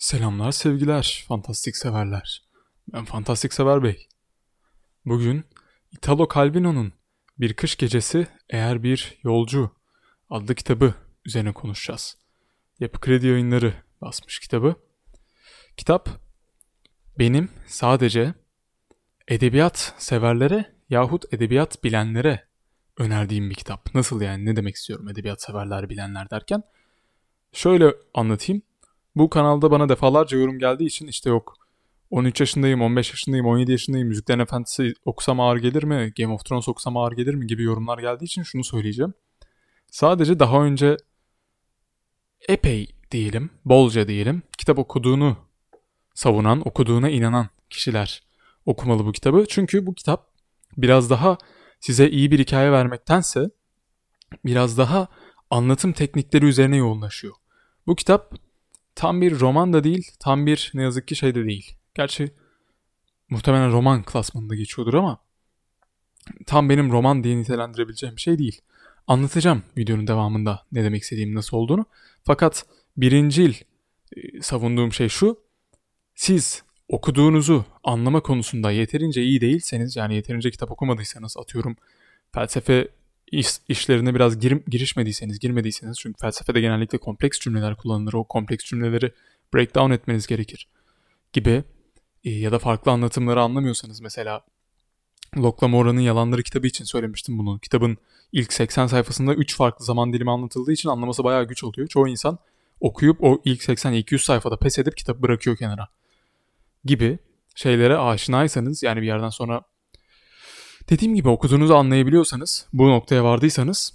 Selamlar sevgiler fantastik severler. Ben fantastik sever bey. Bugün Italo Calvino'nun Bir Kış Gecesi Eğer Bir Yolcu adlı kitabı üzerine konuşacağız. Yapı Kredi Yayınları basmış kitabı. Kitap benim sadece edebiyat severlere yahut edebiyat bilenlere önerdiğim bir kitap. Nasıl yani ne demek istiyorum edebiyat severler bilenler derken? Şöyle anlatayım. Bu kanalda bana defalarca yorum geldiği için işte yok 13 yaşındayım, 15 yaşındayım, 17 yaşındayım, Müziklerin Efendisi okusam ağır gelir mi, Game of Thrones okusam ağır gelir mi gibi yorumlar geldiği için şunu söyleyeceğim. Sadece daha önce epey diyelim, bolca diyelim, kitap okuduğunu savunan, okuduğuna inanan kişiler okumalı bu kitabı. Çünkü bu kitap biraz daha size iyi bir hikaye vermektense biraz daha anlatım teknikleri üzerine yoğunlaşıyor. Bu kitap tam bir roman da değil, tam bir ne yazık ki şey de değil. Gerçi muhtemelen roman klasmanında geçiyordur ama tam benim roman diye nitelendirebileceğim bir şey değil. Anlatacağım videonun devamında ne demek istediğim nasıl olduğunu. Fakat birincil e, savunduğum şey şu. Siz okuduğunuzu anlama konusunda yeterince iyi değilseniz yani yeterince kitap okumadıysanız atıyorum felsefe iş, işlerine biraz gir, girişmediyseniz, girmediyseniz çünkü felsefede genellikle kompleks cümleler kullanılır. O kompleks cümleleri breakdown etmeniz gerekir gibi e, ya da farklı anlatımları anlamıyorsanız mesela Locke Lamora'nın Yalanları kitabı için söylemiştim bunu. Kitabın ilk 80 sayfasında 3 farklı zaman dilimi anlatıldığı için anlaması bayağı güç oluyor. Çoğu insan okuyup o ilk 80-200 sayfada pes edip kitabı bırakıyor kenara. Gibi şeylere aşinaysanız yani bir yerden sonra Dediğim gibi okuduğunuzu anlayabiliyorsanız, bu noktaya vardıysanız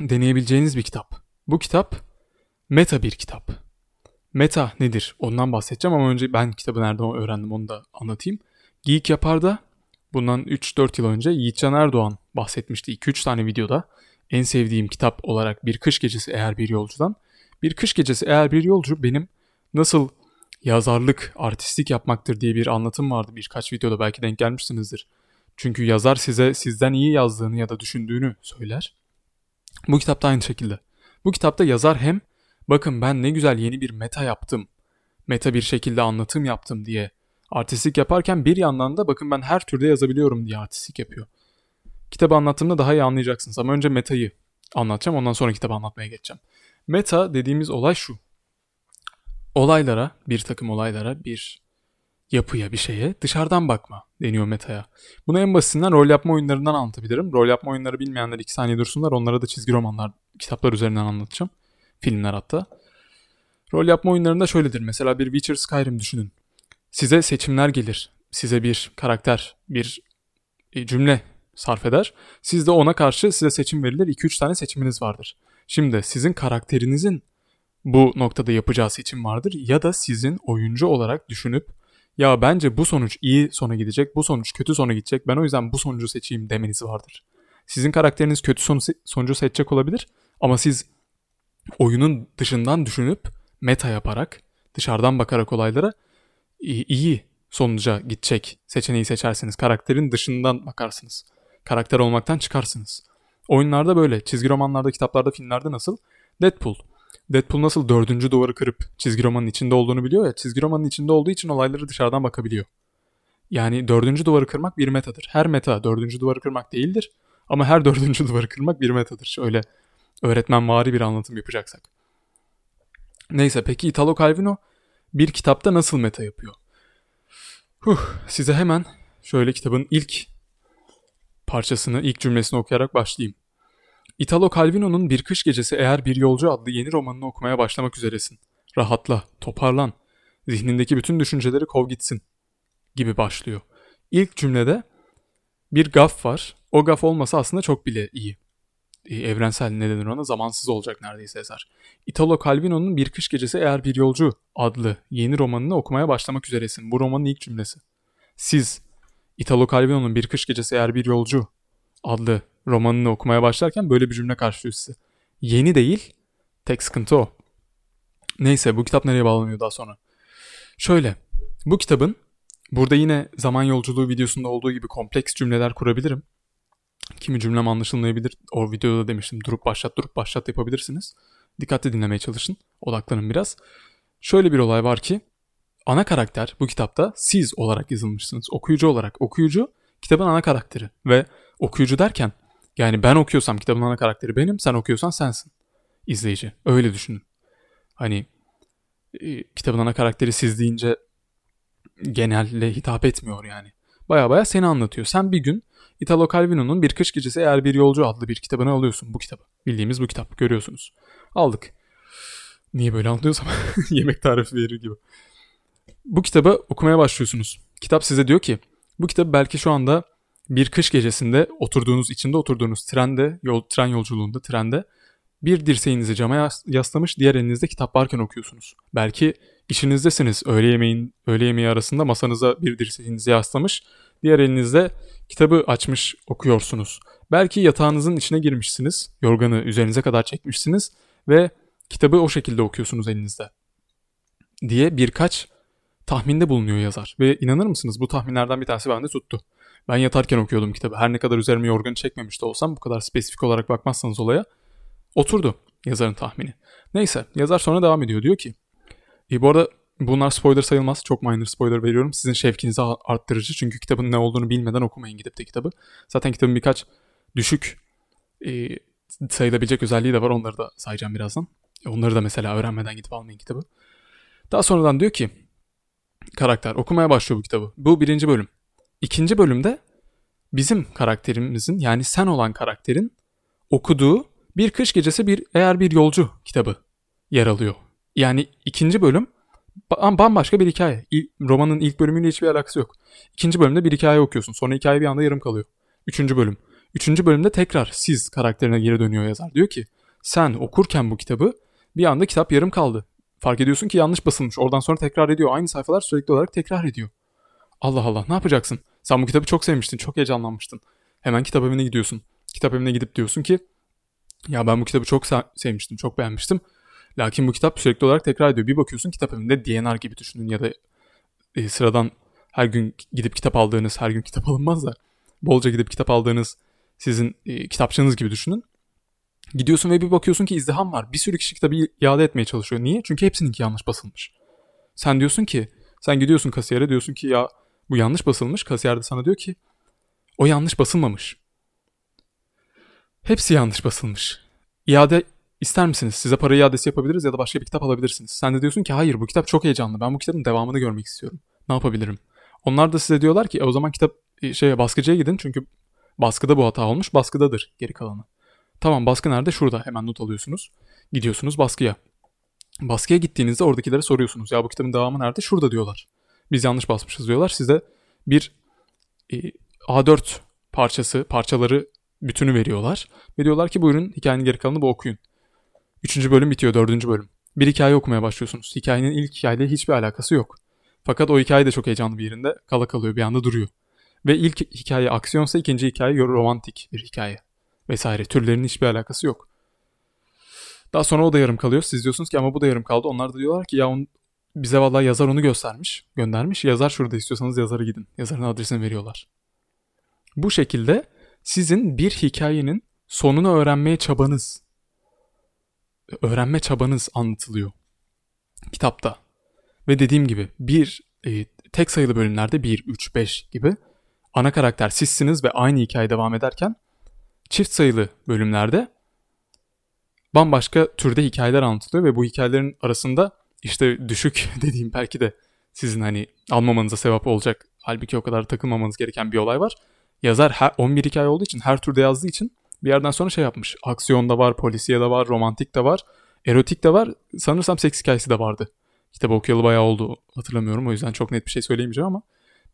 deneyebileceğiniz bir kitap. Bu kitap meta bir kitap. Meta nedir? Ondan bahsedeceğim ama önce ben kitabı nereden öğrendim onu da anlatayım. Geek Yapar'da bundan 3-4 yıl önce Yiğitcan Erdoğan bahsetmişti 2-3 tane videoda. En sevdiğim kitap olarak Bir Kış Gecesi Eğer Bir Yolcudan. Bir Kış Gecesi Eğer Bir Yolcu benim nasıl yazarlık, artistik yapmaktır diye bir anlatım vardı birkaç videoda belki denk gelmişsinizdir. Çünkü yazar size sizden iyi yazdığını ya da düşündüğünü söyler. Bu kitapta aynı şekilde. Bu kitapta yazar hem bakın ben ne güzel yeni bir meta yaptım. Meta bir şekilde anlatım yaptım diye artistik yaparken bir yandan da bakın ben her türde yazabiliyorum diye artistik yapıyor. Kitabı anlattığımda daha iyi anlayacaksınız ama önce metayı anlatacağım ondan sonra kitabı anlatmaya geçeceğim. Meta dediğimiz olay şu. Olaylara, bir takım olaylara, bir yapıya, bir şeye dışarıdan bakma deniyor metaya. Bunu en basitinden rol yapma oyunlarından anlatabilirim. Rol yapma oyunları bilmeyenler 2 saniye dursunlar. Onlara da çizgi romanlar, kitaplar üzerinden anlatacağım. Filmler hatta. Rol yapma oyunlarında şöyledir. Mesela bir Witcher Skyrim düşünün. Size seçimler gelir. Size bir karakter, bir e, cümle sarf eder. Siz de ona karşı size seçim verilir. 2-3 tane seçiminiz vardır. Şimdi sizin karakterinizin bu noktada yapacağı seçim vardır ya da sizin oyuncu olarak düşünüp ya bence bu sonuç iyi sona gidecek, bu sonuç kötü sona gidecek. Ben o yüzden bu sonucu seçeyim demeniz vardır. Sizin karakteriniz kötü sonu, sonucu seçecek olabilir ama siz oyunun dışından düşünüp meta yaparak, dışarıdan bakarak olaylara iyi sonuca gidecek seçeneği seçersiniz. Karakterin dışından bakarsınız. Karakter olmaktan çıkarsınız. Oyunlarda böyle. Çizgi romanlarda, kitaplarda, filmlerde nasıl? Deadpool. Deadpool nasıl dördüncü duvarı kırıp çizgi romanın içinde olduğunu biliyor ya. Çizgi romanın içinde olduğu için olayları dışarıdan bakabiliyor. Yani dördüncü duvarı kırmak bir metadır. Her meta dördüncü duvarı kırmak değildir. Ama her dördüncü duvarı kırmak bir metadır. Şöyle öğretmen vari bir anlatım yapacaksak. Neyse peki Italo Calvino bir kitapta nasıl meta yapıyor? Huh, size hemen şöyle kitabın ilk parçasını, ilk cümlesini okuyarak başlayayım. Italo Calvino'nun Bir Kış Gecesi Eğer Bir Yolcu adlı yeni romanını okumaya başlamak üzeresin. Rahatla, toparlan, zihnindeki bütün düşünceleri kov gitsin gibi başlıyor. İlk cümlede bir gaf var. O gaf olmasa aslında çok bile iyi. E, evrensel ne denir ona? Zamansız olacak neredeyse eser. Italo Calvino'nun Bir Kış Gecesi Eğer Bir Yolcu adlı yeni romanını okumaya başlamak üzeresin. Bu romanın ilk cümlesi. Siz Italo Calvino'nun Bir Kış Gecesi Eğer Bir Yolcu adlı romanını okumaya başlarken böyle bir cümle karşılıyor size. Yeni değil, tek sıkıntı o. Neyse bu kitap nereye bağlanıyor daha sonra? Şöyle, bu kitabın burada yine zaman yolculuğu videosunda olduğu gibi kompleks cümleler kurabilirim. Kimi cümlem anlaşılmayabilir. O videoda demiştim durup başlat durup başlat yapabilirsiniz. Dikkatli dinlemeye çalışın. Odaklanın biraz. şöyle bir olay var ki ana karakter bu kitapta siz olarak yazılmışsınız. Okuyucu olarak. Okuyucu kitabın ana karakteri ve okuyucu derken yani ben okuyorsam kitabın ana karakteri benim, sen okuyorsan sensin. izleyici. Öyle düşünün. Hani e, kitabın ana karakteri siz deyince genelle hitap etmiyor yani. Baya baya seni anlatıyor. Sen bir gün Italo Calvino'nun Bir Kış Gecesi Eğer Bir Yolcu adlı bir kitabını alıyorsun bu kitabı. Bildiğimiz bu kitap görüyorsunuz. Aldık. Niye böyle anlıyorsam yemek tarifi verir gibi. Bu kitabı okumaya başlıyorsunuz. Kitap size diyor ki bu kitabı belki şu anda bir kış gecesinde oturduğunuz içinde oturduğunuz trende, yol, tren yolculuğunda trende bir dirseğinizi cama yaslamış, diğer elinizde kitap varken okuyorsunuz. Belki işinizdesiniz. Öğle yemeğin öğle yemeği arasında masanıza bir dirseğinizi yaslamış, diğer elinizde kitabı açmış okuyorsunuz. Belki yatağınızın içine girmişsiniz, yorganı üzerinize kadar çekmişsiniz ve kitabı o şekilde okuyorsunuz elinizde. Diye birkaç tahminde bulunuyor yazar. Ve inanır mısınız bu tahminlerden bir tanesi bende tuttu. Ben yatarken okuyordum kitabı. Her ne kadar üzerime yorganı çekmemiş de olsam bu kadar spesifik olarak bakmazsanız olaya oturdu yazarın tahmini. Neyse yazar sonra devam ediyor. Diyor ki e, bu arada bunlar spoiler sayılmaz. Çok minor spoiler veriyorum. Sizin şevkinizi arttırıcı. Çünkü kitabın ne olduğunu bilmeden okumayın gidip de kitabı. Zaten kitabın birkaç düşük e, sayılabilecek özelliği de var. Onları da sayacağım birazdan. Onları da mesela öğrenmeden gidip almayın kitabı. Daha sonradan diyor ki karakter okumaya başlıyor bu kitabı. Bu birinci bölüm. İkinci bölümde bizim karakterimizin yani sen olan karakterin okuduğu Bir Kış Gecesi Bir Eğer Bir Yolcu kitabı yer alıyor. Yani ikinci bölüm bambaşka bir hikaye. romanın ilk bölümüyle hiçbir alakası yok. İkinci bölümde bir hikaye okuyorsun. Sonra hikaye bir anda yarım kalıyor. Üçüncü bölüm. Üçüncü bölümde tekrar siz karakterine geri dönüyor yazar. Diyor ki sen okurken bu kitabı bir anda kitap yarım kaldı. Fark ediyorsun ki yanlış basılmış. Oradan sonra tekrar ediyor. Aynı sayfalar sürekli olarak tekrar ediyor. Allah Allah ne yapacaksın? Sen bu kitabı çok sevmiştin, çok heyecanlanmıştın. Hemen kitap evine gidiyorsun. Kitap evine gidip diyorsun ki ya ben bu kitabı çok sevmiştim, çok beğenmiştim. Lakin bu kitap sürekli olarak tekrar ediyor. Bir bakıyorsun kitap evinde DNR gibi düşünün ya da e, sıradan her gün gidip kitap aldığınız, her gün kitap alınmaz da bolca gidip kitap aldığınız sizin e, kitapçınız gibi düşünün. Gidiyorsun ve bir bakıyorsun ki izdiham var. Bir sürü kişi kitabı iade etmeye çalışıyor. Niye? Çünkü hepsininki yanlış basılmış. Sen diyorsun ki, sen gidiyorsun kasiyere diyorsun ki ya bu yanlış basılmış. Kasiyer de sana diyor ki o yanlış basılmamış. Hepsi yanlış basılmış. İade ister misiniz? Size para iadesi yapabiliriz ya da başka bir kitap alabilirsiniz. Sen de diyorsun ki hayır bu kitap çok heyecanlı. Ben bu kitabın devamını görmek istiyorum. Ne yapabilirim? Onlar da size diyorlar ki e, o zaman kitap e, şeye baskıcıya gidin çünkü baskıda bu hata olmuş. Baskıdadır geri kalanı. Tamam baskı nerede? Şurada. Hemen not alıyorsunuz. Gidiyorsunuz baskıya. Baskıya gittiğinizde oradakilere soruyorsunuz. Ya bu kitabın devamı nerede? Şurada diyorlar. Biz yanlış basmışız diyorlar. Size bir e, A4 parçası, parçaları bütünü veriyorlar. Ve diyorlar ki buyurun hikayenin geri kalanını bu okuyun. Üçüncü bölüm bitiyor, dördüncü bölüm. Bir hikaye okumaya başlıyorsunuz. Hikayenin ilk hikayeyle hiçbir alakası yok. Fakat o hikaye de çok heyecanlı bir yerinde kala kalıyor, bir anda duruyor. Ve ilk hikaye aksiyonsa ikinci hikaye romantik bir hikaye vesaire. Türlerin hiçbir alakası yok. Daha sonra o da yarım kalıyor. Siz diyorsunuz ki ama bu da yarım kaldı. Onlar da diyorlar ki ya on, bize vallahi yazar onu göstermiş, göndermiş. Yazar şurada istiyorsanız yazarı gidin. Yazarın adresini veriyorlar. Bu şekilde sizin bir hikayenin sonunu öğrenmeye çabanız, öğrenme çabanız anlatılıyor kitapta. Ve dediğim gibi bir e, tek sayılı bölümlerde 1, 3, 5 gibi ana karakter sizsiniz ve aynı hikaye devam ederken çift sayılı bölümlerde bambaşka türde hikayeler anlatılıyor ve bu hikayelerin arasında işte düşük dediğim belki de sizin hani almamanıza sebep olacak halbuki o kadar takılmamanız gereken bir olay var. Yazar her, 11 hikaye olduğu için her türde yazdığı için bir yerden sonra şey yapmış. Aksiyon da var, polisiye de var, romantik de var, erotik de var. Sanırsam seks hikayesi de vardı. Kitabı okuyalı bayağı oldu hatırlamıyorum o yüzden çok net bir şey söyleyemeyeceğim ama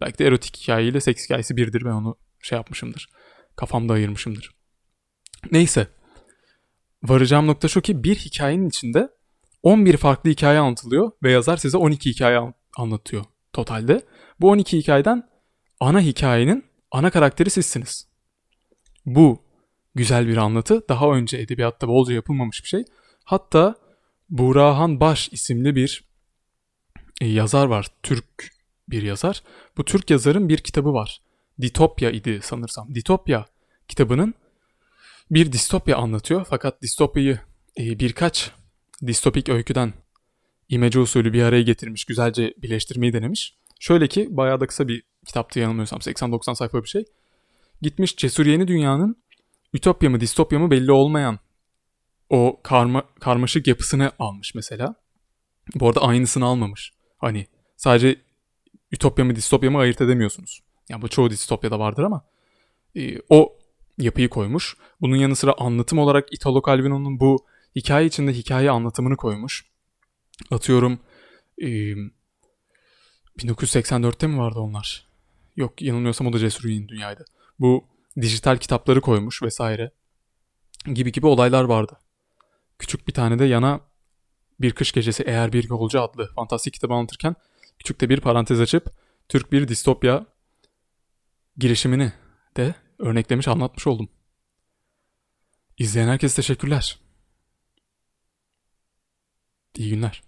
belki de erotik hikayeyle seks hikayesi birdir ben onu şey yapmışımdır. Kafamda ayırmışımdır. Neyse. Varacağım nokta şu ki bir hikayenin içinde 11 farklı hikaye anlatılıyor ve yazar size 12 hikaye anlatıyor totalde. Bu 12 hikayeden ana hikayenin ana karakteri sizsiniz. Bu güzel bir anlatı. Daha önce edebiyatta bolca yapılmamış bir şey. Hatta Burhan Baş isimli bir e, yazar var. Türk bir yazar. Bu Türk yazarın bir kitabı var. Ditopya idi sanırsam. Ditopya kitabının bir distopya anlatıyor. Fakat distopyayı e, birkaç distopik öyküden imece usulü bir araya getirmiş, güzelce birleştirmeyi denemiş. Şöyle ki bayağı da kısa bir kitaptı yanılmıyorsam 80-90 sayfa bir şey. Gitmiş cesur yeni dünyanın ütopya mı distopya mı belli olmayan o karma, karmaşık yapısını almış mesela. Bu arada aynısını almamış. Hani sadece ütopya mı distopya mı ayırt edemiyorsunuz. Yani bu çoğu distopyada vardır ama e, o yapıyı koymuş. Bunun yanı sıra anlatım olarak Italo Calvino'nun bu hikaye içinde hikaye anlatımını koymuş. Atıyorum e, 1984'te mi vardı onlar? Yok yanılmıyorsam o da Cesur Yeni Dünya'ydı. Bu dijital kitapları koymuş vesaire gibi gibi olaylar vardı. Küçük bir tane de yana Bir Kış Gecesi Eğer Bir Yolcu adlı fantastik kitabı anlatırken küçük de bir parantez açıp Türk bir distopya girişimini de örneklemiş anlatmış oldum. İzleyen herkese teşekkürler. İyi günler.